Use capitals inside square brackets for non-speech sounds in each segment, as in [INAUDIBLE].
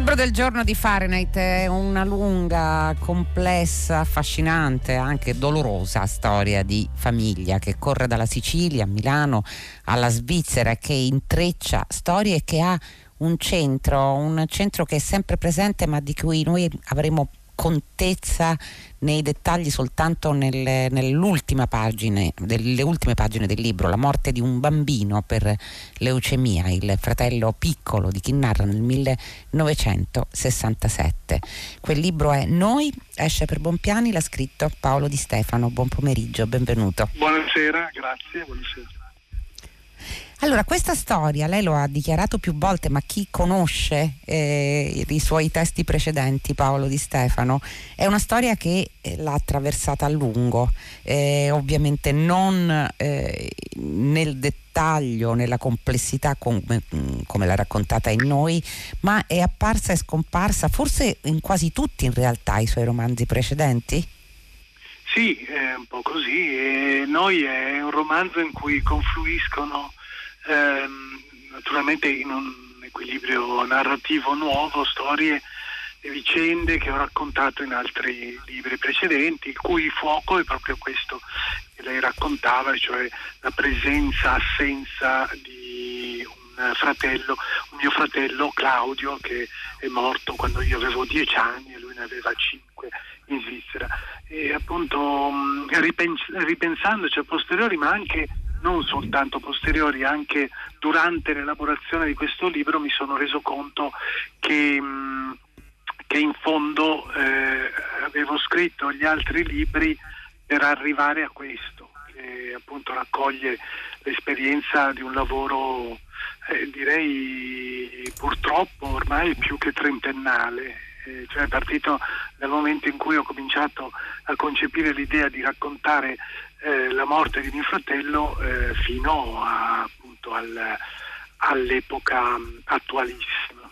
libro del giorno di Fahrenheit è una lunga, complessa, affascinante, anche dolorosa storia di famiglia che corre dalla Sicilia a Milano alla Svizzera, che intreccia storie che ha un centro, un centro che è sempre presente ma di cui noi avremo contezza nei dettagli soltanto nelle, nell'ultima pagina, delle ultime pagine del libro, la morte di un bambino per leucemia, il fratello piccolo di chi narra nel 1967. Quel libro è Noi, esce per Bonpiani, l'ha scritto Paolo Di Stefano. Buon pomeriggio, benvenuto. Buonasera, grazie, buonasera. Allora, questa storia, lei lo ha dichiarato più volte, ma chi conosce eh, i suoi testi precedenti, Paolo Di Stefano, è una storia che eh, l'ha attraversata a lungo, eh, ovviamente non eh, nel dettaglio, nella complessità come, mm, come l'ha raccontata in noi, ma è apparsa e scomparsa forse in quasi tutti in realtà i suoi romanzi precedenti? Sì, è un po' così. E noi è un romanzo in cui confluiscono ehm, naturalmente in un equilibrio narrativo nuovo, storie e vicende che ho raccontato in altri libri precedenti, il cui fuoco è proprio questo che lei raccontava, cioè la presenza, assenza di un fratello, un mio fratello Claudio che è morto quando io avevo dieci anni e lui ne aveva cinque in Svizzera. E appunto ripens- ripensandoci a posteriori ma anche non soltanto posteriori, anche durante l'elaborazione di questo libro mi sono reso conto che, che in fondo eh, avevo scritto gli altri libri per arrivare a questo, che appunto raccoglie l'esperienza di un lavoro, eh, direi purtroppo ormai più che trentennale. Eh, cioè è partito dal momento in cui ho cominciato a concepire l'idea di raccontare eh, la morte di mio fratello eh, fino a, appunto al, all'epoca attualissima.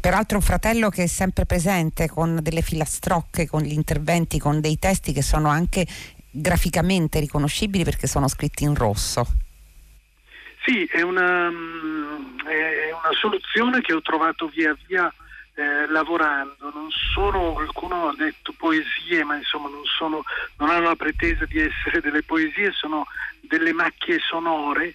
Peraltro un fratello che è sempre presente con delle filastrocche, con gli interventi, con dei testi che sono anche graficamente riconoscibili perché sono scritti in rosso. Sì, è una, mm, è una soluzione che ho trovato via via eh, lavorando, non sono, qualcuno ha detto poesie, ma insomma non, sono, non hanno la pretesa di essere [LAUGHS] delle poesie, sono delle macchie sonore,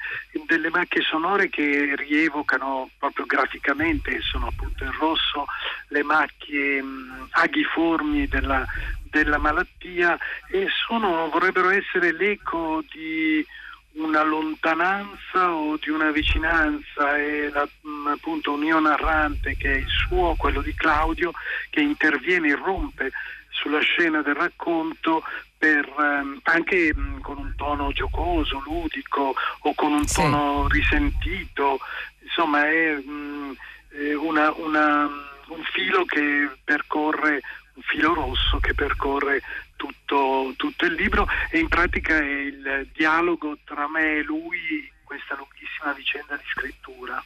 delle macchie sonore che rievocano proprio graficamente, sono appunto in rosso le macchie mh, aghiformi della, della malattia e sono, vorrebbero essere l'eco di una lontananza o di una vicinanza e la, mm, appunto un io narrante che è il suo, quello di Claudio, che interviene, irrompe sulla scena del racconto per, ehm, anche mh, mm, con un tono giocoso, ludico o con un sì. tono risentito, insomma è, mh, mm, è una, una, un filo che percorre filo rosso che percorre tutto, tutto, il libro e in pratica è il dialogo tra me e lui in questa lunghissima vicenda di scrittura.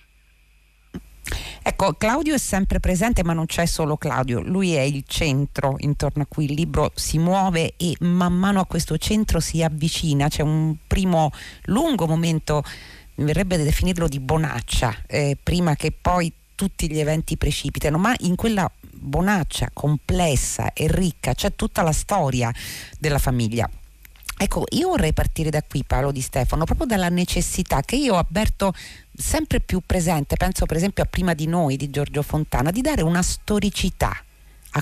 Ecco, Claudio è sempre presente, ma non c'è solo Claudio, lui è il centro intorno a cui il libro si muove e man mano a questo centro si avvicina. C'è un primo lungo momento, mi verrebbe da definirlo di bonaccia, eh, prima che poi tutti gli eventi precipitano, ma in quella bonaccia complessa e ricca c'è tutta la storia della famiglia. Ecco, io vorrei partire da qui, Paolo Di Stefano, proprio dalla necessità che io avverto sempre più presente, penso per esempio a Prima di noi di Giorgio Fontana, di dare una storicità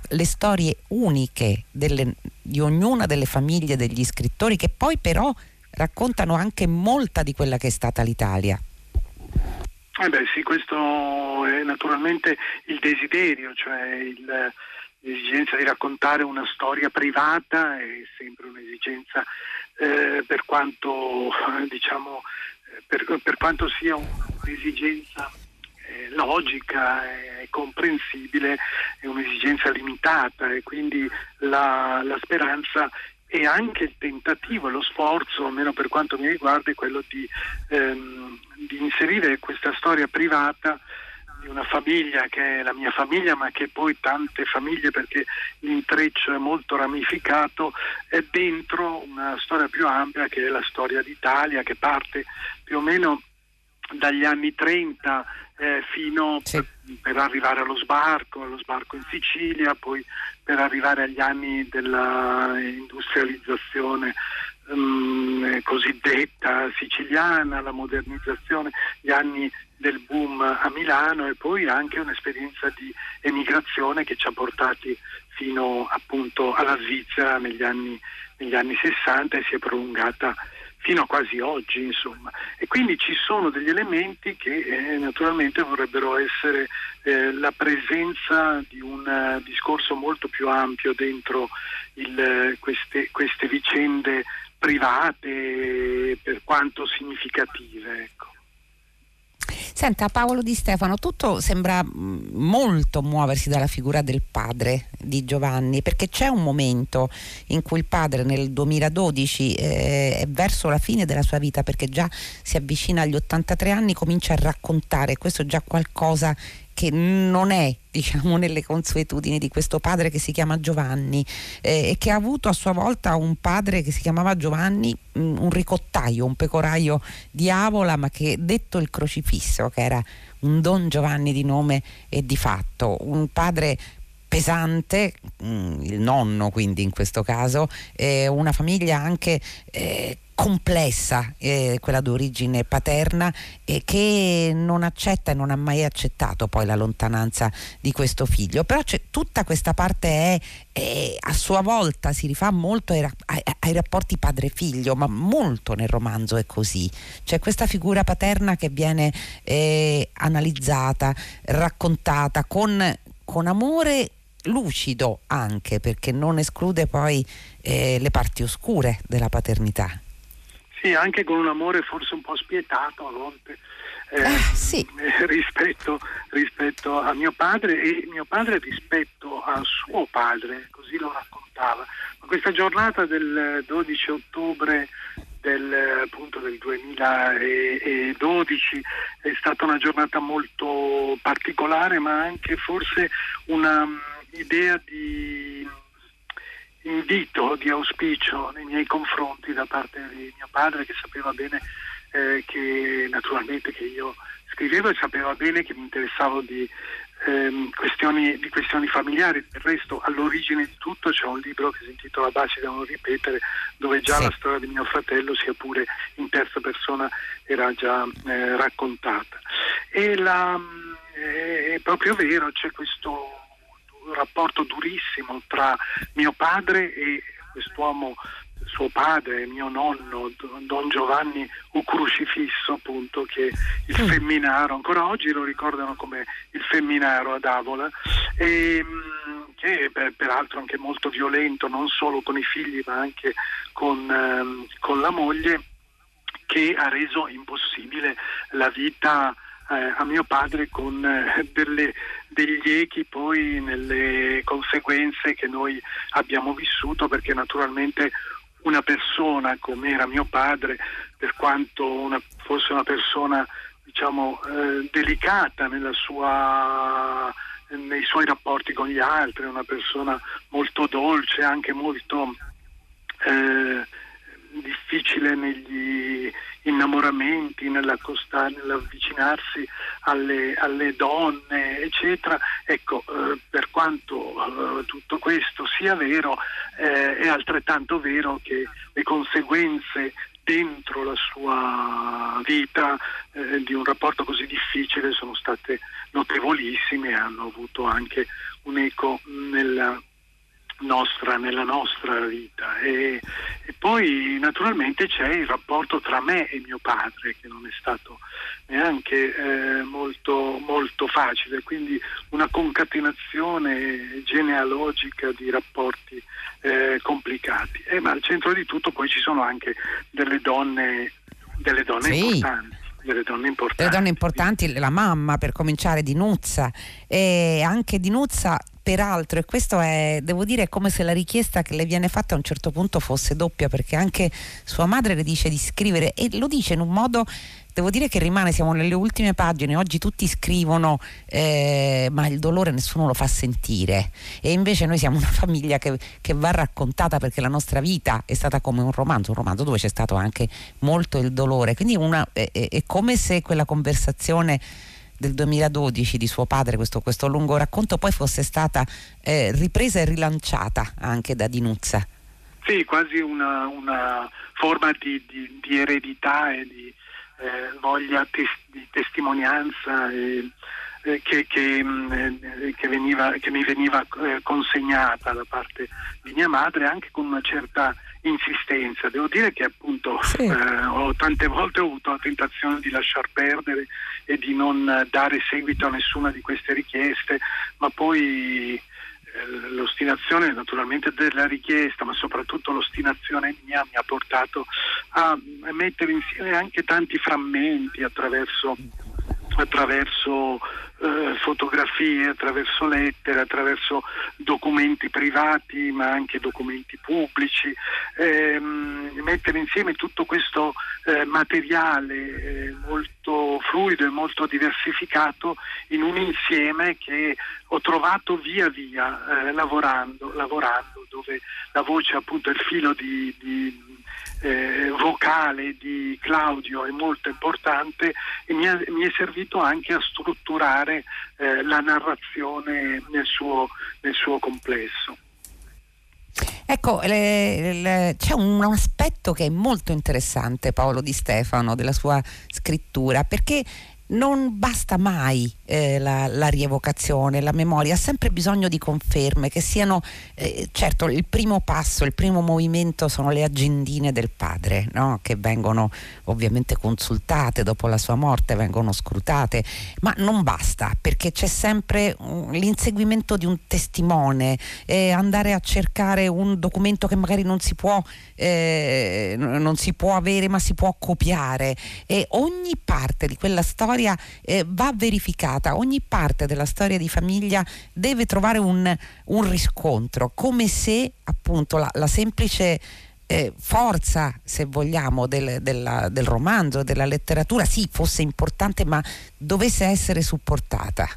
alle storie uniche delle, di ognuna delle famiglie degli scrittori che poi però raccontano anche molta di quella che è stata l'Italia. Eh beh sì, questo è naturalmente il desiderio, cioè il, l'esigenza di raccontare una storia privata è sempre un'esigenza eh, per quanto [LAUGHS] diciamo per, per quanto sia un'esigenza eh, logica e comprensibile è un'esigenza limitata e quindi la, la speranza e anche il tentativo, lo sforzo, almeno per quanto mi riguarda, è quello di, ehm, di inserire questa storia privata di una famiglia che è la mia famiglia, ma che poi tante famiglie perché l'intreccio è molto ramificato, è dentro una storia più ampia che è la storia d'Italia, che parte più o meno dagli anni 30 eh, fino sì. per, per, arrivare allo sbarco, allo sbarco in Sicilia, poi per arrivare agli anni della industrializzazione um, cosiddetta siciliana, la modernizzazione, gli anni del boom a Milano e poi anche un'esperienza di emigrazione che ci ha portati fino appunto alla Svizzera negli anni, negli anni 60 e si è prolungata fino a quasi oggi, insomma. E quindi ci sono degli elementi che eh, naturalmente vorrebbero essere eh, la presenza di un uh, discorso molto più ampio dentro il, queste, queste, vicende private per quanto significative. Ecco. Senta Paolo Di Stefano, tutto sembra mm, molto muoversi dalla figura del padre di Giovanni, perché c'è un momento in cui il padre nel 2012 eh, verso la fine della sua vita, perché già si avvicina agli 83 anni, comincia a raccontare, questo è già qualcosa che non è diciamo nelle consuetudini di questo padre che si chiama Giovanni eh, e che ha avuto a sua volta un padre che si chiamava Giovanni mh, mm, un ricottaio, un pecoraio di Avola ma che detto il crocifisso che era un Don Giovanni di nome e di fatto un padre pesante, mm, il nonno quindi in questo caso, eh, una famiglia anche eh, complessa, eh, quella d'origine paterna, eh, che non accetta e non ha mai accettato poi la lontananza di questo figlio. Però tutta questa parte è, è a sua volta si rifà molto ai, ai, ai rapporti padre-figlio, ma molto nel romanzo è così. C'è questa figura paterna che viene eh, analizzata, raccontata con, con amore lucido anche perché non esclude poi eh, le parti oscure della paternità. Sì, anche con un amore forse un po' spietato a volte. Eh, eh, sì. [LAUGHS] rispetto, rispetto, a mio padre e mio padre rispetto a suo padre, così lo raccontava. Ma questa giornata del 12 ottobre del, appunto, del 2012 è stata una giornata molto particolare, ma anche forse una idea di invito, di auspicio nei miei confronti da parte di mio padre che sapeva bene eh, che naturalmente che io scrivevo e sapeva bene che mi interessavo di, ehm, questioni, di questioni familiari. Del resto all'origine di tutto c'è un libro che si intitola Baci da non ripetere dove già sì. la storia di mio fratello sia pure in terza persona era già eh, raccontata. E la, eh, è proprio vero, c'è questo rapporto durissimo tra mio padre e quest'uomo suo padre, mio nonno, Don Giovanni U Crucifisso, appunto, che il mm. femminaro, ancora oggi lo ricordano come il femminaro ad Avola, e, mm, che è peraltro anche molto violento, non solo con i figli ma anche con, ehm, con la moglie, che ha reso impossibile la vita eh, a mio padre con eh, delle, degli echi poi nelle conseguenze che noi abbiamo vissuto perché naturalmente una persona come era mio padre, per quanto una, fosse una persona diciamo eh, delicata sua, nei suoi rapporti con gli altri, una persona molto dolce, anche molto eh, difficile negli innamoramenti, nell'avvicinarsi alle, alle, donne, eccetera. Ecco, eh, per quanto eh, tutto questo sia vero, eh, è altrettanto vero che le conseguenze dentro la sua vita eh, di un rapporto così difficile sono state notevolissime e hanno avuto anche un eco nella nostra, nella nostra vita e, poi naturalmente c'è il rapporto tra me e mio padre che non è stato neanche eh, molto, molto facile, quindi una concatenazione genealogica di rapporti eh, complicati. Eh, ma al centro di tutto poi ci sono anche delle donne, delle donne sì. importanti delle donne importanti. Delle donne importanti, la mamma per cominciare di Nuzza e anche di Nuzza peraltro, e questo è, devo dire, è come se la richiesta che le viene fatta a un certo punto fosse doppia, perché anche sua madre le dice di scrivere e lo dice in un modo devo dire che rimane, siamo nelle ultime pagine, oggi tutti scrivono eh, ma il dolore nessuno lo fa sentire. E invece noi siamo una famiglia che, che, va raccontata perché la nostra vita è stata come un romanzo, un romanzo dove c'è stato anche molto il dolore, quindi una, è, è come se quella conversazione del 2012 di suo padre, questo, questo lungo racconto, poi fosse stata eh, ripresa e rilanciata anche da Dinuzza. Sì, quasi una, una forma di, di, di, eredità e di eh, voglia tes, di testimonianza e, eh, che, che, mm, eh, che, veniva, che, mi veniva eh, consegnata da parte di mia madre anche con una certa insistenza. Devo dire che appunto sì. eh, ho, tante volte ho avuto la tentazione di lasciar perdere e di non dare seguito a nessuna di queste richieste, ma poi eh, l'ostinazione naturalmente della richiesta, ma soprattutto l'ostinazione mia mi ha portato a mettere insieme anche tanti frammenti attraverso, attraverso eh, fotografie, attraverso lettere, attraverso documenti privati ma anche documenti pubblici, ehm, mettere insieme tutto questo eh, materiale eh, molto fluido e molto diversificato in un insieme che ho trovato via via eh, lavorando, lavorando, dove la voce appunto è il filo di, di eh, vocale di Claudio è molto importante e mi, ha, mi è servito anche a strutturare eh, la narrazione nel suo, nel suo complesso. Ecco, le, le, c'è un aspetto che è molto interessante, Paolo Di Stefano, della sua scrittura, perché non basta mai eh, la, la, rievocazione, la memoria, ha sempre bisogno di conferme che siano, eh, certo il primo passo, il primo movimento sono le agendine del padre, no? che vengono ovviamente consultate dopo la sua morte, vengono scrutate, ma non basta perché c'è sempre um, l'inseguimento di un testimone, eh, andare a cercare un documento che magari non si può, eh, non si può avere ma si può copiare e ogni parte di quella storia eh, va verificata ogni parte della storia di famiglia deve trovare un, un riscontro, come se appunto la, la semplice eh, forza, se vogliamo, del, della, del romanzo, della letteratura, sì, fosse importante, ma dovesse essere supportata.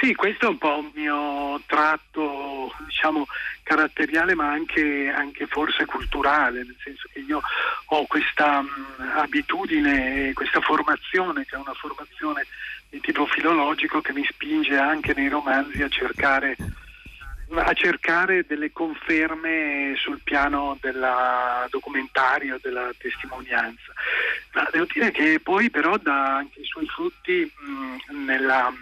Sì, questo è un po' un mio tratto, diciamo, caratteriale, ma anche, anche forse culturale, nel senso che io ho questa mh, abitudine, questa formazione, che è una formazione di tipo filologico che mi spinge anche nei romanzi a cercare, a cercare delle conferme sul piano del documentario, della testimonianza. Ma devo dire che poi però dà anche i suoi frutti mh, nella,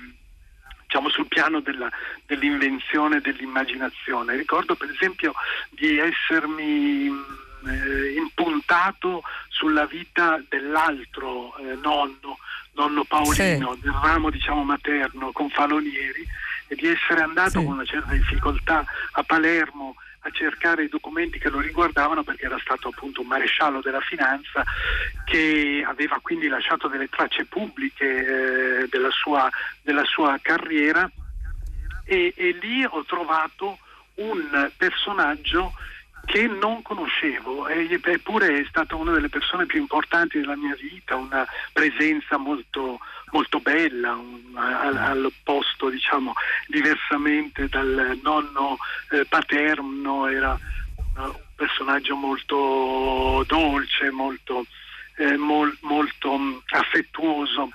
diciamo, sul piano della, dell'invenzione e dell'immaginazione. Ricordo per esempio di essermi eh, impuntato sulla vita dell'altro eh, nonno nonno Paolino, sì. del ramo diciamo, materno con Falonieri e di essere andato sì. con una certa difficoltà a Palermo a cercare i documenti che lo riguardavano perché era stato appunto un maresciallo della finanza che aveva quindi lasciato delle tracce pubbliche eh, della, sua, della, sua, carriera. E, e lì ho trovato un personaggio che non conoscevo, eppure è stata una delle persone più importanti della mia vita, una presenza molto, molto bella, un, all'opposto, diciamo, diversamente dal nonno eh, paterno, era un, personaggio molto dolce, molto, eh, mol, molto affettuoso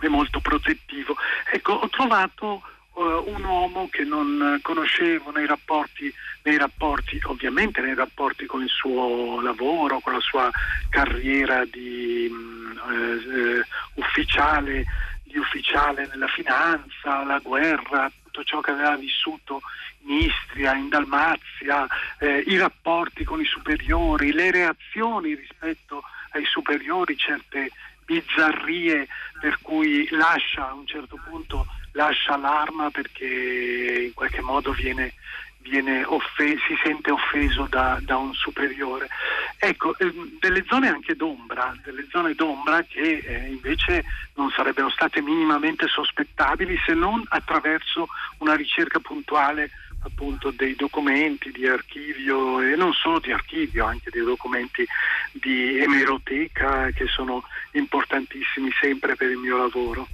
e molto protettivo. Ecco, ho trovato uh, un uomo che non conoscevo nei rapporti, nei rapporti, ovviamente nei rapporti con il suo lavoro, con la sua carriera di uh, ufficiale, di ufficiale nella finanza, la guerra, tutto ciò che aveva vissuto in Istria, in Dalmazia, eh, i rapporti con i superiori, le reazioni rispetto ai superiori, certe bizzarrie per cui lascia a un certo punto lascia l'arma perché in qualche modo viene, viene offe- si sente offeso da, da un superiore. Ecco, ehm, delle zone anche d'ombra, delle zone d'ombra che eh, invece non sarebbero state minimamente sospettabili se non attraverso una ricerca puntuale appunto dei documenti di archivio e non solo di archivio, anche dei documenti di emeroteca che sono importantissimi sempre per il mio lavoro.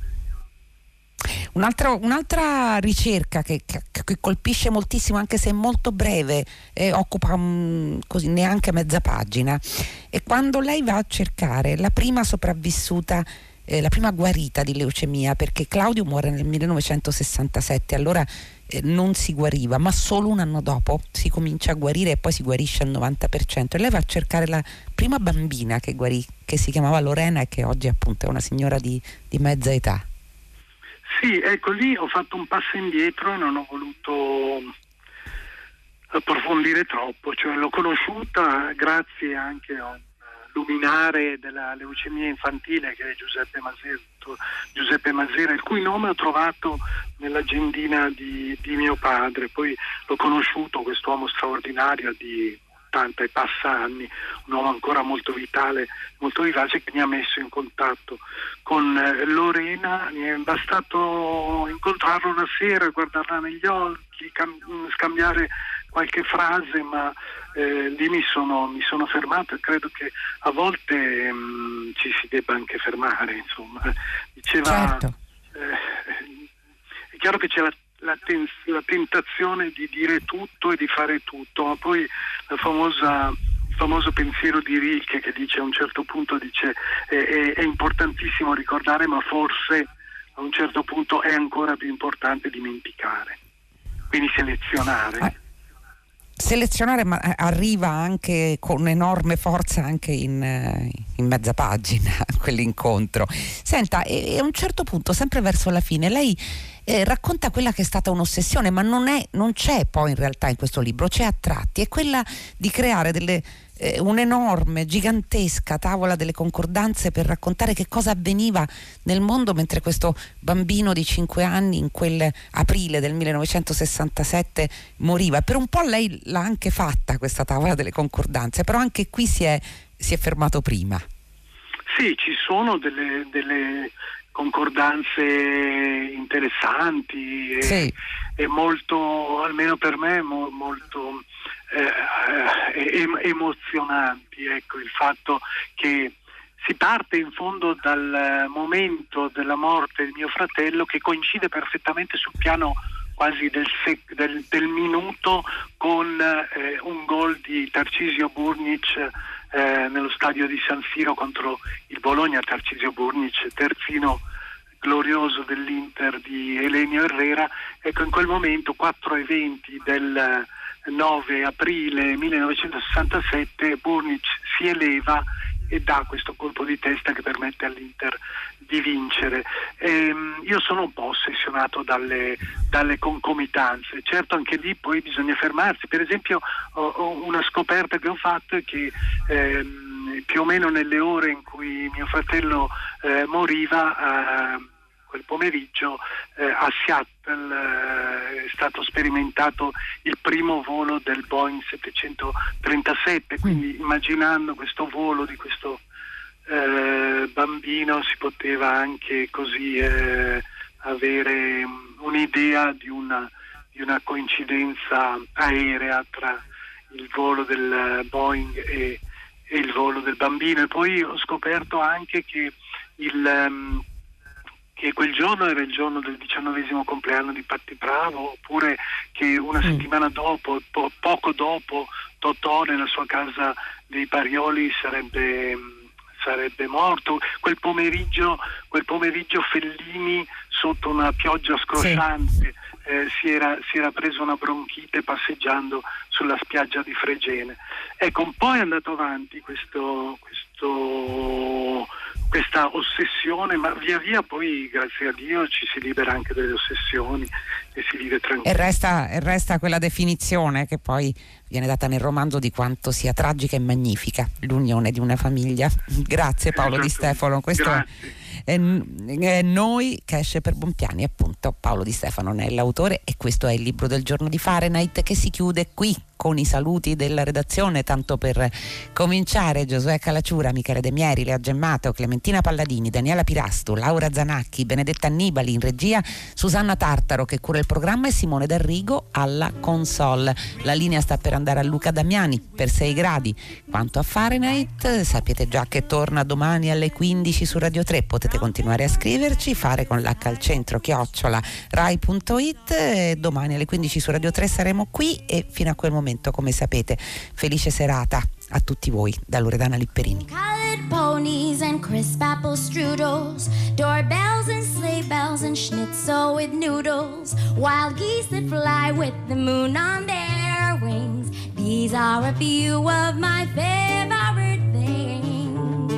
Un'altra, un'altra ricerca che, che, che, colpisce moltissimo, anche se è molto breve, eh, occupa um, così, neanche mezza pagina, è quando lei va a cercare la prima sopravvissuta eh, la prima guarita di leucemia, perché Claudio muore nel 1967, allora eh, non si guariva, ma solo un anno dopo si comincia a guarire e poi si guarisce al 90%. E lei va a cercare la prima bambina che guarì, che si chiamava Lorena e che oggi appunto è una signora di, di mezza età. Sì, ecco lì ho fatto un passo indietro e non ho voluto approfondire troppo, cioè l'ho conosciuta grazie anche a un luminare della leucemia infantile che è Giuseppe Masera, Giuseppe Masera il cui nome ho trovato nell'agendina di, di mio padre, poi l'ho conosciuto, quest'uomo straordinario di 80 e passa anni, un uomo ancora molto vitale, molto vivace che mi ha messo in contatto con eh, Lorena, mi è bastato incontrarla una sera, guardarla negli occhi, cam- scambiare qualche frase, ma eh, lì mi sono, mi sono, fermato e credo che a volte mh, mm, ci si debba anche fermare. Insomma. Diceva, certo. eh, è chiaro che c'è la, la, ten- la, tentazione di dire tutto e di fare tutto, ma poi la famosa famoso pensiero di Rilke che dice a un certo punto dice è, è importantissimo ricordare ma forse a un certo punto è ancora più importante dimenticare quindi selezionare. Ah, selezionare ma eh, arriva anche con enorme forza anche in, eh, in mezza pagina [LAUGHS] quell'incontro. Senta, e, a un certo punto, sempre verso la fine, lei eh, racconta quella che è stata un'ossessione, ma non, è, non c'è poi in realtà in questo libro, c'è a tratti, è quella di creare delle eh, un'enorme, gigantesca tavola delle concordanze per raccontare che cosa avveniva nel mondo mentre questo bambino di 5 anni in quel aprile del 1967 moriva. Per un po' lei l'ha anche fatta questa tavola delle concordanze, però anche qui si è, si è fermato prima. Sì, ci sono delle, delle concordanze interessanti e, sì. e, molto, almeno per me, mo, molto eh, emozionanti. Ecco, il fatto che si parte in fondo dal momento della morte di mio fratello che coincide perfettamente sul piano quasi del, sec- del, del minuto con eh, un gol di Tarcisio Burnic eh, nello stadio di San Siro contro il Bologna, Tarcisio Burnic, terzino glorioso dell'Inter di Elenio Herrera. Ecco, in quel momento quattro eventi del 9 aprile 1967 Burnic si eleva e dà questo colpo di testa che permette all'Inter di vincere. Ehm, io sono un po' ossessionato dalle, dalle, concomitanze, certo anche lì poi bisogna fermarsi, per esempio ho, ho una scoperta che ho fatto è che ehm, più o meno nelle ore in cui mio fratello eh, moriva eh, quel pomeriggio eh, a Seattle eh, è stato sperimentato il primo volo del Boeing 737, mm. quindi immaginando questo volo di questo eh, bambino si poteva anche così eh, avere un'idea di una, di una coincidenza aerea tra il volo del Boeing e, e, il volo del bambino e poi ho scoperto anche che il, um, che quel giorno era il giorno del diciannovesimo compleanno di Patti Bravo, oppure che una mm. settimana dopo, po- poco dopo, Totò nella sua casa dei Parioli sarebbe, sarebbe morto. Quel pomeriggio, quel pomeriggio, Fellini sotto una pioggia scrosciante sì. eh, si, era, si, era, preso una bronchite passeggiando sulla spiaggia di Fregene. Ecco, un po' è andato avanti questo, questo questa ossessione, ma via via poi, grazie a Dio, ci si libera anche delle ossessioni e si vive tranquillo. E resta, e resta quella definizione che poi viene data nel romanzo di quanto sia tragica e magnifica l'unione di una famiglia. [LAUGHS] Grazie Paolo esatto. Di Stefano. Questo grazie. È, è, Noi che esce per Bompiani, appunto. Paolo Di Stefano ne è l'autore e questo è il libro del giorno di Fahrenheit che si chiude qui con i saluti della redazione, tanto per cominciare Giosuè Calacciura, Michele De Mieri, Lea Gemmato, Clementina Palladini, Daniela Pirastu, Laura Zanacchi, Benedetta Annibali in regia, Susanna Tartaro che cura il programma e Simone D'Arrigo alla console. La linea sta per andare a Luca Damiani per 6 gradi. Quanto a Fahrenheit, sapete già che torna domani alle 15 su Radio 3, potete continuare a scriverci, fare con l'H al centro chiocciola rai.it, domani alle 15 su Radio 3 saremo qui e fino a quel momento momento, come sapete. Felice serata a tutti voi da Loredana Lipperini. ponies and crisp apple strudels, doorbells and sleigh bells and schnitzel with noodles, wild geese that fly with the moon on their wings. These are a few of my favorite things.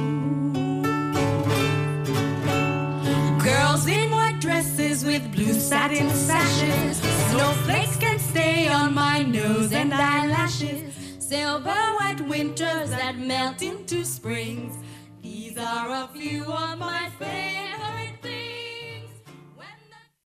Girls in white dresses with blue satin sashes, snowflakes stay on my nose and eyelashes silver white winters that melt into springs. These are a few of my favorites.